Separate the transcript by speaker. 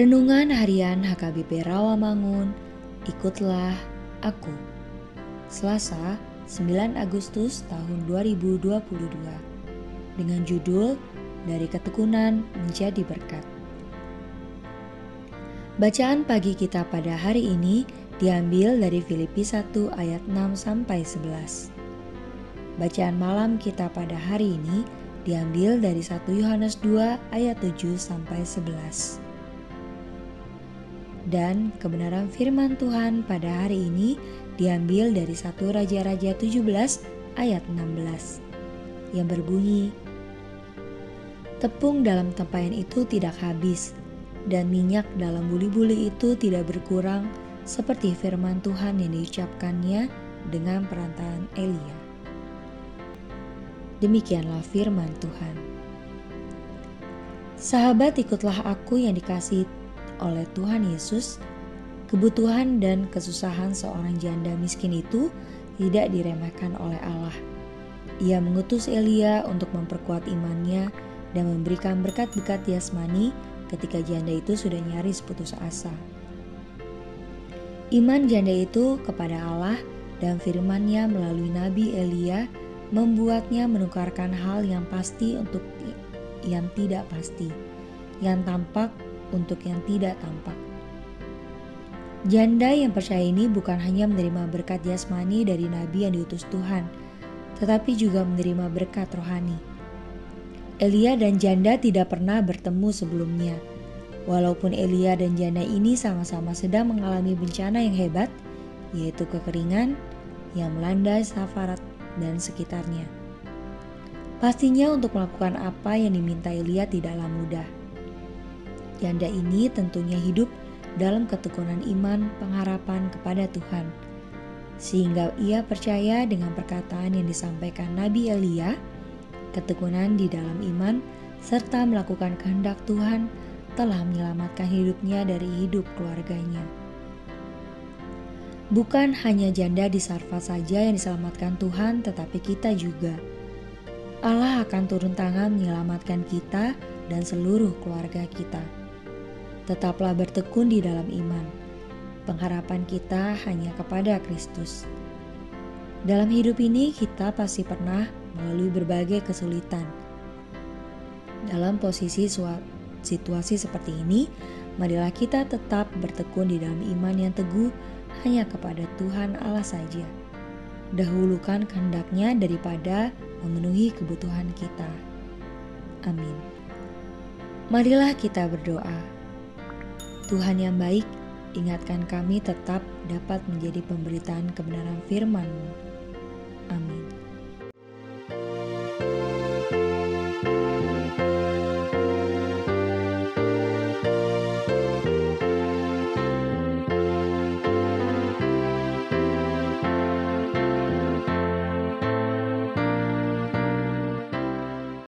Speaker 1: Renungan Harian HKBP Rawamangun, ikutlah aku. Selasa, 9 Agustus tahun 2022. Dengan judul Dari Ketekunan Menjadi Berkat. Bacaan pagi kita pada hari ini diambil dari Filipi 1 ayat 6 sampai 11. Bacaan malam kita pada hari ini diambil dari 1 Yohanes 2 ayat 7 sampai 11 dan kebenaran firman Tuhan pada hari ini diambil dari satu Raja-Raja 17 ayat 16 yang berbunyi Tepung dalam tempayan itu tidak habis dan minyak dalam buli-buli itu tidak berkurang seperti firman Tuhan yang diucapkannya dengan perantaraan Elia. Demikianlah firman Tuhan. Sahabat ikutlah aku yang dikasih oleh Tuhan Yesus, kebutuhan dan kesusahan seorang janda miskin itu tidak diremehkan oleh Allah. Ia mengutus Elia untuk memperkuat imannya dan memberikan berkat-berkat jasmani ketika janda itu sudah nyaris putus asa. Iman janda itu kepada Allah dan firman-Nya melalui Nabi Elia membuatnya menukarkan hal yang pasti untuk yang tidak pasti, yang tampak untuk yang tidak tampak. Janda yang percaya ini bukan hanya menerima berkat jasmani dari nabi yang diutus Tuhan, tetapi juga menerima berkat rohani. Elia dan janda tidak pernah bertemu sebelumnya. Walaupun Elia dan janda ini sama-sama sedang mengalami bencana yang hebat, yaitu kekeringan yang melanda Safarat dan sekitarnya. Pastinya untuk melakukan apa yang diminta Elia tidaklah mudah. Janda ini tentunya hidup dalam ketekunan iman pengharapan kepada Tuhan. Sehingga ia percaya dengan perkataan yang disampaikan Nabi Elia, ketekunan di dalam iman, serta melakukan kehendak Tuhan telah menyelamatkan hidupnya dari hidup keluarganya. Bukan hanya janda di Sarfa saja yang diselamatkan Tuhan, tetapi kita juga. Allah akan turun tangan menyelamatkan kita dan seluruh keluarga kita tetaplah bertekun di dalam iman. Pengharapan kita hanya kepada Kristus. Dalam hidup ini, kita pasti pernah melalui berbagai kesulitan. Dalam posisi situasi seperti ini, marilah kita tetap bertekun di dalam iman yang teguh hanya kepada Tuhan Allah saja. Dahulukan kehendaknya daripada memenuhi kebutuhan kita. Amin. Marilah kita berdoa. Tuhan yang baik, ingatkan kami tetap dapat menjadi pemberitaan kebenaran firman-Mu. Amin.